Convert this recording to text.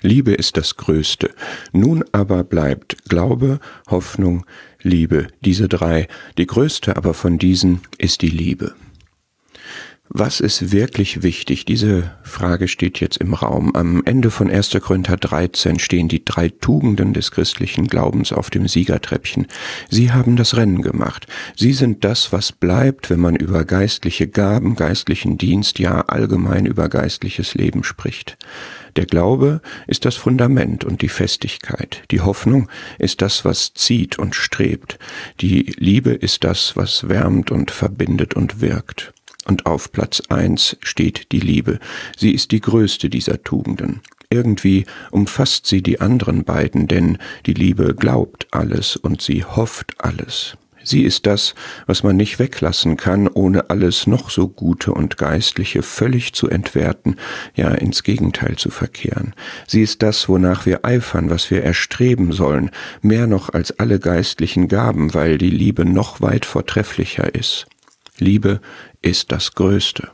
Liebe ist das Größte. Nun aber bleibt Glaube, Hoffnung, Liebe, diese drei. Die größte aber von diesen ist die Liebe. Was ist wirklich wichtig? Diese Frage steht jetzt im Raum. Am Ende von 1. Korinther 13 stehen die drei Tugenden des christlichen Glaubens auf dem Siegertreppchen. Sie haben das Rennen gemacht. Sie sind das, was bleibt, wenn man über geistliche Gaben, geistlichen Dienst, ja allgemein über geistliches Leben spricht. Der Glaube ist das Fundament und die Festigkeit. Die Hoffnung ist das, was zieht und strebt. Die Liebe ist das, was wärmt und verbindet und wirkt und auf Platz eins steht die Liebe. Sie ist die größte dieser Tugenden. Irgendwie umfasst sie die anderen beiden, denn die Liebe glaubt alles und sie hofft alles. Sie ist das, was man nicht weglassen kann, ohne alles noch so Gute und Geistliche völlig zu entwerten, ja ins Gegenteil zu verkehren. Sie ist das, wonach wir eifern, was wir erstreben sollen, mehr noch als alle geistlichen Gaben, weil die Liebe noch weit vortrefflicher ist. Liebe ist das Größte.